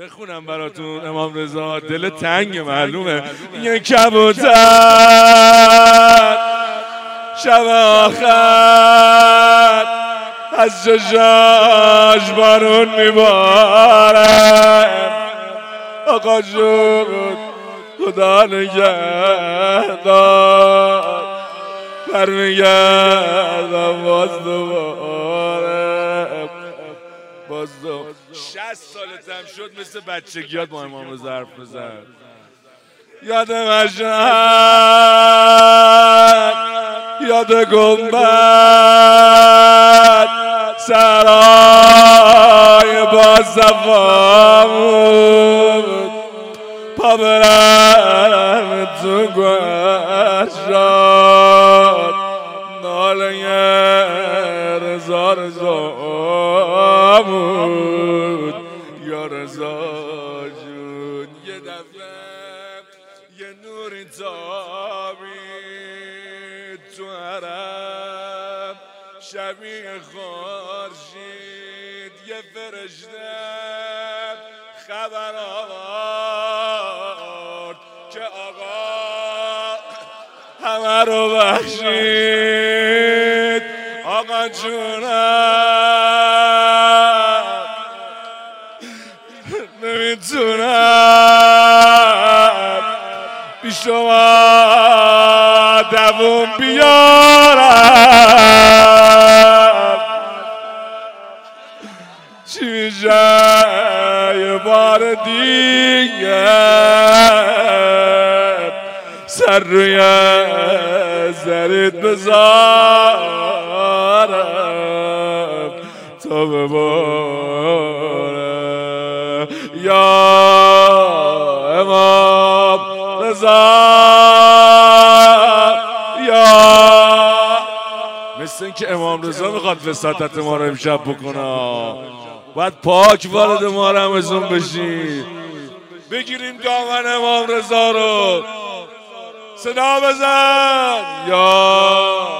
بخونم براتون امام رضا. دل تنگ معلومه. یه کبوتر شب آخر. از جشاش بارون میباره آقا جون خدا نگهدار. برمیگردم باز دوباره. باز دو شست سالتم شد مثل بچگیات با امام ظرف بزن یاد مشهد یاد گنبد سرای با صفامون پا برم تو گوشت ناله رزا رزامون رزا جون. یه دفعه یه نوری تابی تو حرم شبیه خورشید. یه فرشته خبر آورد که آقا همه رو بخشید. آقا جونم. نمی‌تونم بی شما دوم بیارم. چی میشه؟ یه بار دیگه. سر روی زرید بذارم. تا بباره یا امام رضا یا مثل اینکه امام رضا می‌خواد وساطت ما رو امشب بکنه. باید پاک وارد ما رمزون بشی. بگیریم دامن امام رضا رو. صدا بزن. یا